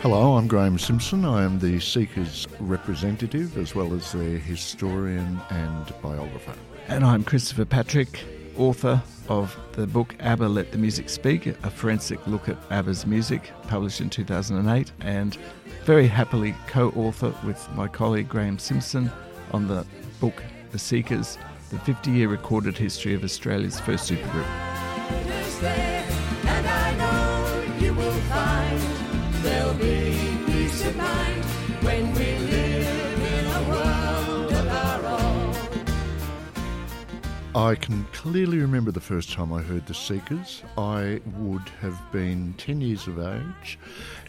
Hello, I'm Graham Simpson. I am the Seekers representative as well as their historian and biographer. And I'm Christopher Patrick, author of the book ABBA Let the Music Speak, a forensic look at ABBA's music, published in 2008, and very happily co author with my colleague Graham Simpson on the book The Seekers, the 50 year recorded history of Australia's first supergroup. is there, and I know you will find there'll be peace of mind when we live in a world of our own. I can clearly remember the first time I heard The Seekers. I would have been 10 years of age,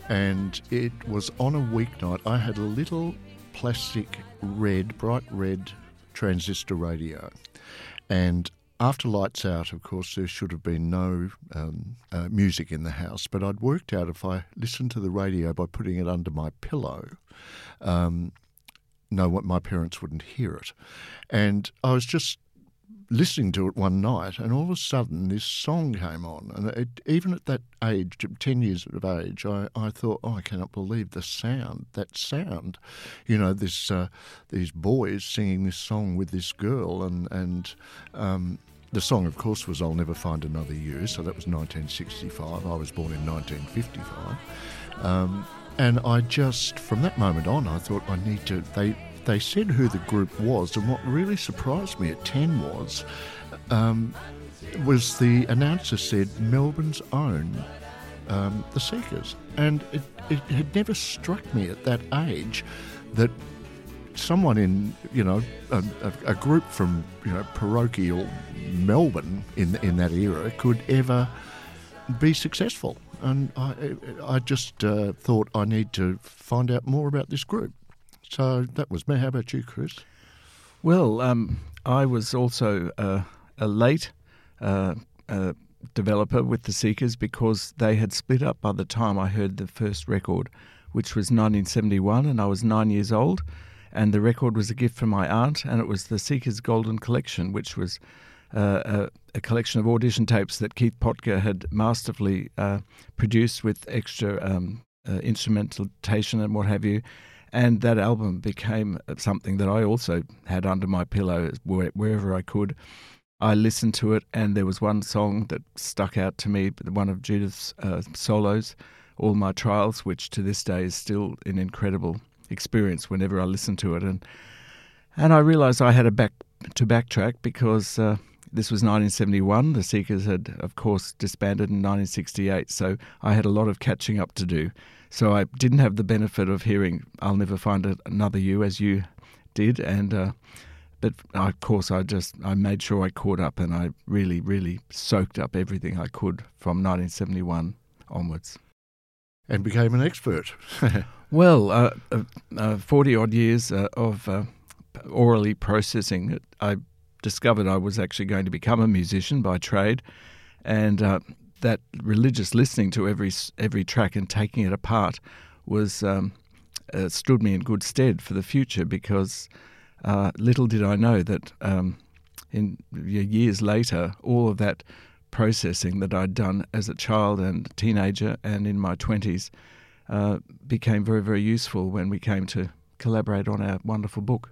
and it was on a weeknight. I had a little plastic red, bright red transistor radio, and after lights out, of course, there should have been no um, uh, music in the house. But I'd worked out if I listened to the radio by putting it under my pillow, um, no, my parents wouldn't hear it. And I was just listening to it one night, and all of a sudden this song came on. And it, even at that age, 10 years of age, I, I thought, oh, I cannot believe the sound, that sound. You know, this uh, these boys singing this song with this girl, and, and um, the song, of course, was I'll Never Find Another You, so that was 1965. I was born in 1955. Um, and I just, from that moment on, I thought I need to. They they said who the group was, and what really surprised me at ten was, um, was the announcer said Melbourne's own, um, the Seekers, and it, it had never struck me at that age that someone in you know a, a, a group from you know parochial Melbourne in in that era could ever be successful. And I, I just uh, thought I need to find out more about this group. So that was me. How about you, Chris? Well, um, I was also uh, a late uh, uh, developer with the Seekers because they had split up by the time I heard the first record, which was 1971, and I was nine years old. And the record was a gift from my aunt, and it was the Seekers Golden Collection, which was uh, a, a, collection of audition tapes that Keith Potger had masterfully uh, produced with extra um, uh, instrumentation and what have you. And that album became something that I also had under my pillow wherever I could. I listened to it, and there was one song that stuck out to me, one of Judith's uh, solos, All My Trials, which to this day is still an incredible experience whenever I listen to it. And and I realised I had a back to backtrack because uh, this was 1971. The Seekers had, of course, disbanded in 1968, so I had a lot of catching up to do. So I didn't have the benefit of hearing "I'll Never Find Another You" as you did, and uh, but of course I just I made sure I caught up, and I really, really soaked up everything I could from 1971 onwards, and became an expert. well, uh, uh, uh, forty odd years uh, of uh, orally processing, I discovered I was actually going to become a musician by trade, and uh, that religious listening to every every track and taking it apart was um, uh, stood me in good stead for the future because uh, little did I know that um, in years later all of that processing that I'd done as a child and teenager and in my twenties uh, became very very useful when we came to collaborate on our wonderful book.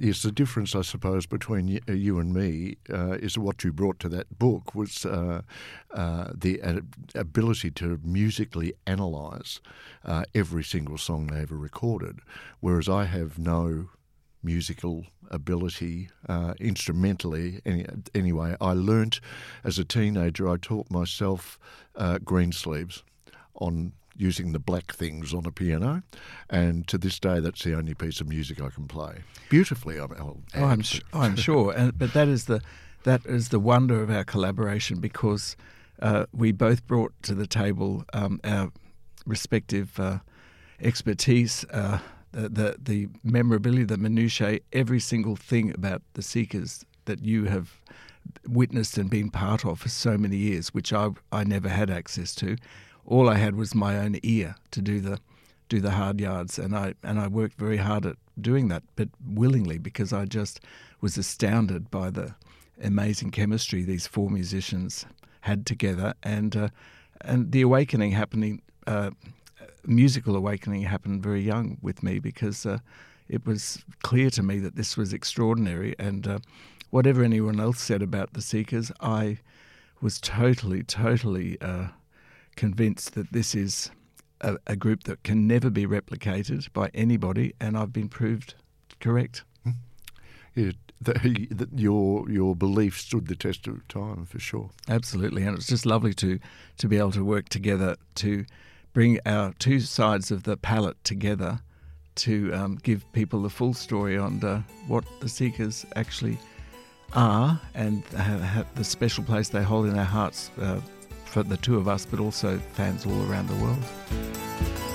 Yes, the difference, I suppose, between uh, you and me uh, is what you brought to that book was uh, uh, the ability to musically analyse uh, every single song they ever recorded, whereas I have no musical ability uh, instrumentally. Any, anyway, I learnt as a teenager. I taught myself Greensleeves on using the black things on a piano, and to this day, that's the only piece of music I can play beautifully. I'm, Oh, I'm, sh- I'm sure, and, but that is the that is the wonder of our collaboration because uh, we both brought to the table um, our respective uh, expertise, uh, the, the the memorability, the minutiae, every single thing about the Seekers that you have witnessed and been part of for so many years, which I I never had access to. All I had was my own ear to do the do the hard yards, and I and I worked very hard at doing that, but willingly because I just was astounded by the amazing chemistry these four musicians had together, and uh, and the awakening happening, uh, musical awakening happened very young with me because uh, it was clear to me that this was extraordinary, and uh, whatever anyone else said about the Seekers, I was totally, totally uh, convinced that this is a, a group that can never be replicated by anybody, and I've been proved correct. Yeah, the, the, your your belief stood the test of time for sure. Absolutely, and it's just lovely to to be able to work together to bring our two sides of the palette together to um, give people the full story on uh, what the Seekers actually are and the special place they hold in our hearts uh, for the two of us, but also fans all around the world.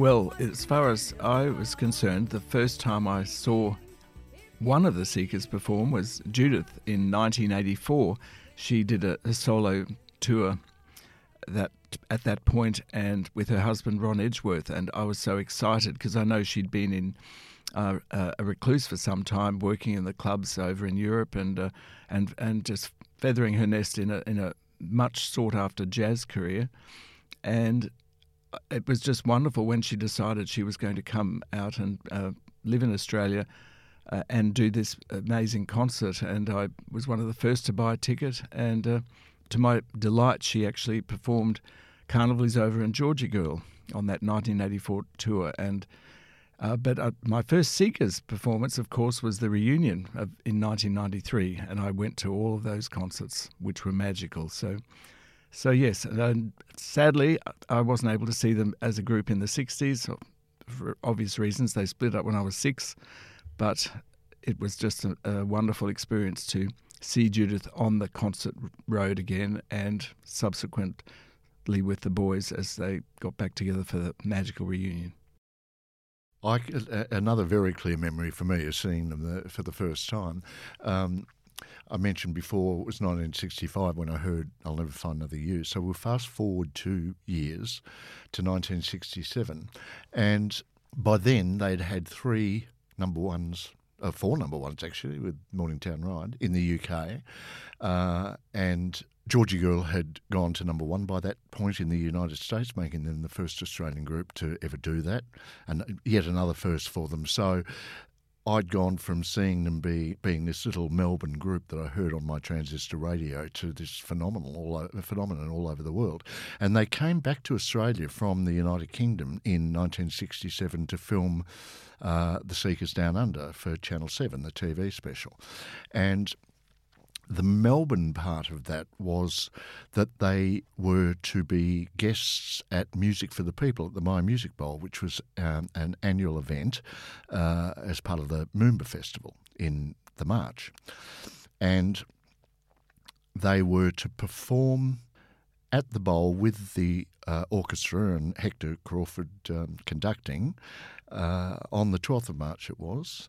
Well, as far as I was concerned, the first time I saw one of the Seekers perform was Judith in 1984. She did a, a solo tour that at that point and with her husband Ron Edgeworth, and I was so excited because I know she'd been in uh, uh, a recluse for some time, working in the clubs over in Europe, and uh, and and just feathering her nest in a in a much sought after jazz career, and it was just wonderful when she decided she was going to come out and uh, live in Australia uh, and do this amazing concert. And I was one of the first to buy a ticket. And uh, to my delight, she actually performed Carnival is Over and Georgie Girl on that 1984 tour. And uh, but uh, my first Seekers performance, of course, was the reunion of, in 1993, and I went to all of those concerts, which were magical. So, so yes, sadly, I wasn't able to see them as a group in the 60s for obvious reasons. They split up when I was six, but it was just a, a wonderful experience to see Judith on the concert road again, and subsequently with the boys as they got back together for the magical reunion. I, another very clear memory for me is seeing them the, for the first time. Um, I mentioned before it was 1965 when I heard I'll Never Find Another You. So we'll fast forward two years to 1967. And by then they'd had three number ones, uh, four number ones actually, with Morningtown Ride in the UK. Uh, and Georgie Girl had gone to number one by that point in the United States, making them the first Australian group to ever do that, and yet another first for them. So I'd gone from seeing them be being this little Melbourne group that I heard on my transistor radio to this phenomenal all phenomenon all over the world, and they came back to Australia from the United Kingdom in 1967 to film uh, The Seekers Down Under for Channel Seven, the TV special, and the Melbourne part of that was that they were to be guests at Music for the People at the Myer Music Bowl, which was um, an annual event uh, as part of the Moomba Festival in the March. And they were to perform at the bowl with the uh, orchestra and Hector Crawford um, conducting uh, on the 12th of March, it was.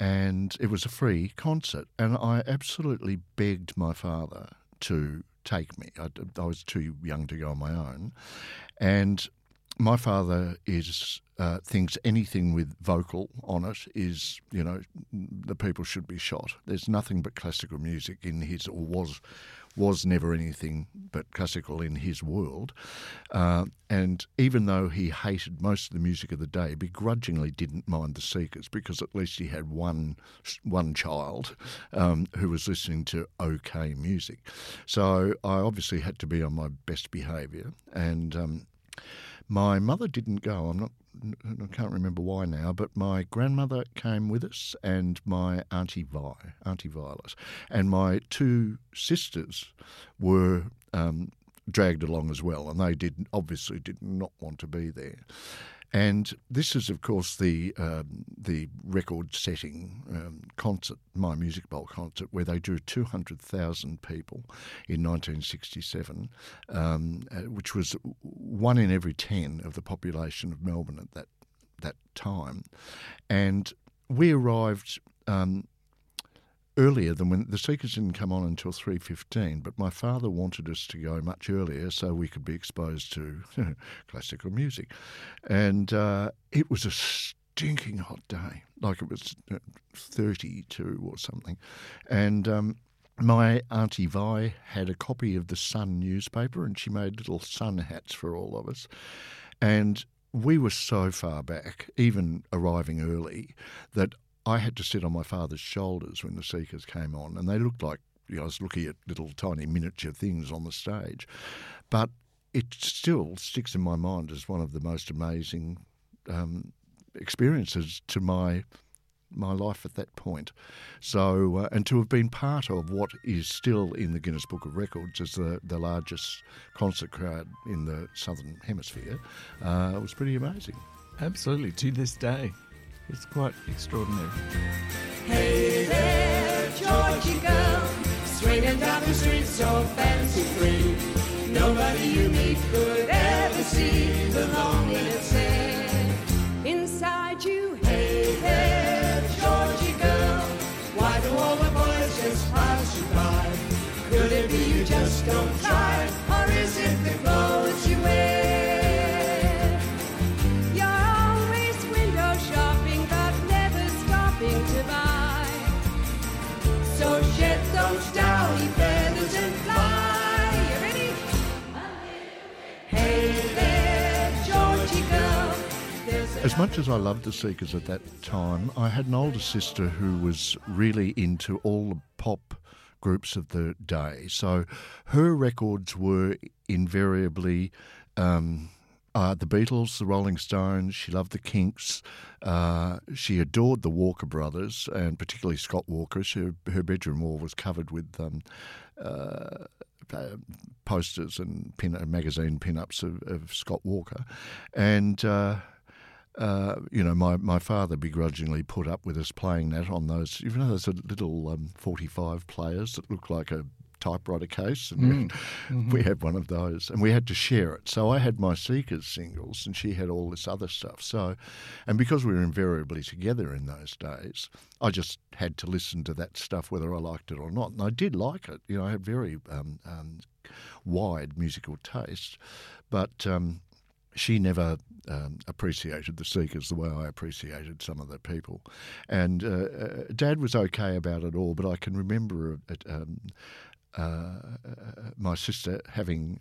And it was a free concert. And I absolutely begged my father to take me. I, I was too young to go on my own. And my father is uh, thinks anything with vocal on it is you know the people should be shot. There's nothing but classical music in his or was was never anything but classical in his world. Uh, and even though he hated most of the music of the day, begrudgingly didn't mind the Seekers because at least he had one one child um, who was listening to okay music. So I obviously had to be on my best behaviour and. Um, my mother didn't go. I'm not. I can't remember why now, but my grandmother came with us, and my auntie Vi, Auntie Violet, and my two sisters were um, dragged along as well, and they did obviously did not want to be there. And this is, of course, the um, the record-setting um, concert, Myer Music Bowl concert, where they drew 200,000 people in 1967, um, uh, which was one in every ten of the population of Melbourne at that that time. And we arrived um, earlier than when the Seekers didn't come on until three fifteen. But my father wanted us to go much earlier so we could be exposed to classical music, and uh, it was a stinking hot day, like it was uh, thirty two or something, and. Um, my auntie Vi had a copy of the Sun newspaper, and she made little sun hats for all of us. And we were so far back, even arriving early, that I had to sit on my father's shoulders when the Seekers came on, and they looked like you know, I was looking at little tiny miniature things on the stage. But it still sticks in my mind as one of the most amazing um, experiences to my my life at that point. So, uh, and to have been part of what is still in the Guinness Book of Records as the, the largest concert crowd in the Southern Hemisphere uh, was pretty amazing. Absolutely, to this day. It's quite extraordinary. Hey there, Georgie girl, swinging down the street so fancy free. Nobody you meet could ever see the loneliness in inside you. Hey there, Georgie girl, why do all the boys just pass you by? Could it be you just don't try, or is it As much as I loved the Seekers at that time, I had an older sister who was really into all the pop groups of the day. So her records were invariably um, uh, the Beatles, the Rolling Stones. She loved the Kinks. Uh, she adored the Walker Brothers, and particularly Scott Walker. She, her bedroom wall was covered with um, uh, uh, posters and pin, uh, magazine pin-ups of, of Scott Walker, and. Uh, you know, my, my father begrudgingly put up with us playing that on those, you know, those little um, 45 players that look like a typewriter case. And we had one of those and we had to share it. So I had my Seekers singles and she had all this other stuff. So, and because we were invariably together in those days, I just had to listen to that stuff whether I liked it or not. And I did like it. You know, I had very um, um, wide musical taste. But, um, she never um, appreciated the Seekers the way I appreciated some of the people. And uh, uh, Dad was okay about it all, but I can remember it, um, uh, my sister having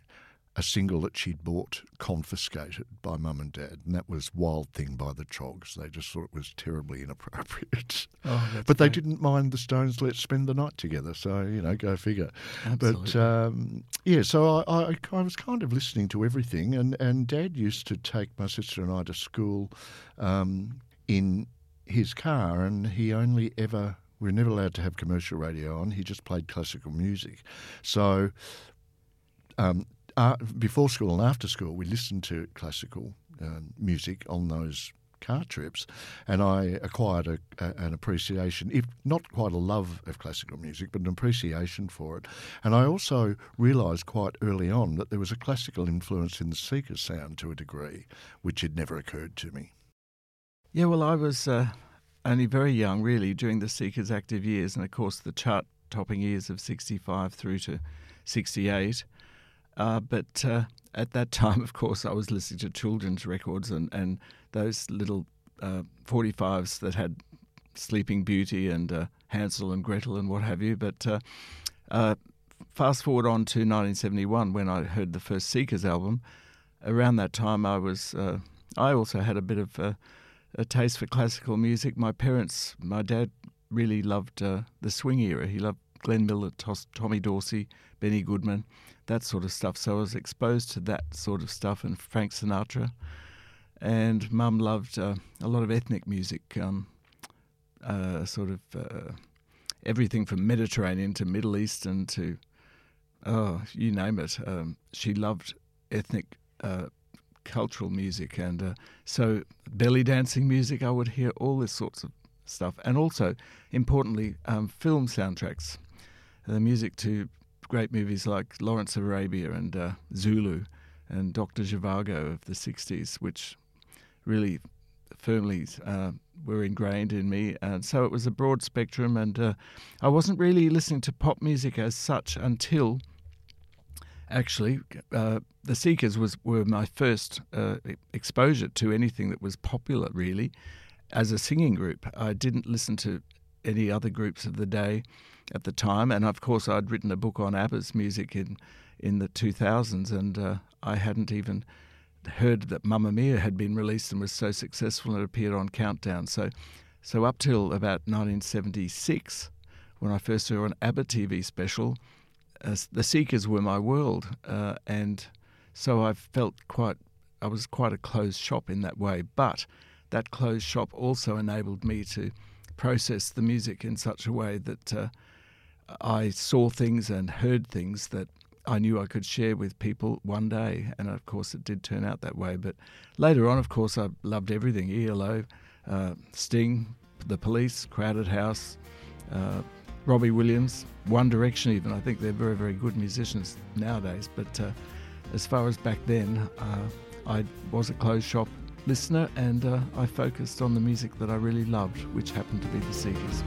a single that she'd bought confiscated by mum and dad, and that was Wild Thing by the Troggs. They just thought it was terribly inappropriate. Oh, but they didn't mind the Stones Let's Spend the Night Together, so, you know, go figure. But um, yeah, so I, I, I was kind of listening to everything, and, and Dad used to take my sister and I to school um, in his car, and he only ever. We were never allowed to have commercial radio on. He just played classical music. So um, uh, before school and after school, we listened to classical um, music on those car trips, and I acquired a, a, an appreciation, if not quite a love of classical music, but an appreciation for it. And I also realised quite early on that there was a classical influence in the Seeker sound to a degree, which had never occurred to me. Yeah, well, I was uh, only very young, really, during the Seekers' active years, and of course the chart topping years of 65 through to 68. Uh, but uh, at that time, of course, I was listening to children's records and, and those little uh, 45s that had Sleeping Beauty and uh, Hansel and Gretel and what have you. But uh, uh, fast forward on to 1971 when I heard the first Seekers album. Around that time, I was I also had a bit of a taste for classical music. My parents, my dad really loved the swing era. He loved Glenn Miller, Tommy Dorsey, Benny Goodman, that sort of stuff. So I was exposed to that sort of stuff and Frank Sinatra. And mum loved uh, a lot of ethnic music, um, uh, sort of uh, everything from Mediterranean to Middle Eastern to, oh, you name it. Um, she loved ethnic uh, cultural music. And uh, so belly dancing music, I would hear all this sorts of stuff. And also, importantly, um, film soundtracks, the music to great movies like Lawrence of Arabia and uh, Zulu and Dr. Zhivago of the 60s, which really firmly uh, were ingrained in me. And so it was a broad spectrum, and uh, I wasn't really listening to pop music as such until actually uh, the Seekers was were my first uh, exposure to anything that was popular really as a singing group. I didn't listen to any other groups of the day at the time. And of course, I'd written a book on ABBA's music in in the 2000s, and uh, I hadn't even heard that Mamma Mia had been released and was so successful and appeared on Countdown. So, so up till about 1976, when I first saw an ABBA TV special, uh, the Seekers were my world, uh, and so I felt quite. I was quite a closed shop in that way, but that closed shop also enabled me to process the music in such a way that uh, I saw things and heard things that I knew I could share with people one day. And of course, it did turn out that way. But later on, of course, I loved everything ELO, uh, Sting, The Police, Crowded House, uh, Robbie Williams, One Direction, even. I think they're very, very good musicians nowadays. But uh, as far as back then, uh, I was a closed shop listener and uh, I focused on the music that I really loved, which happened to be the Seekers.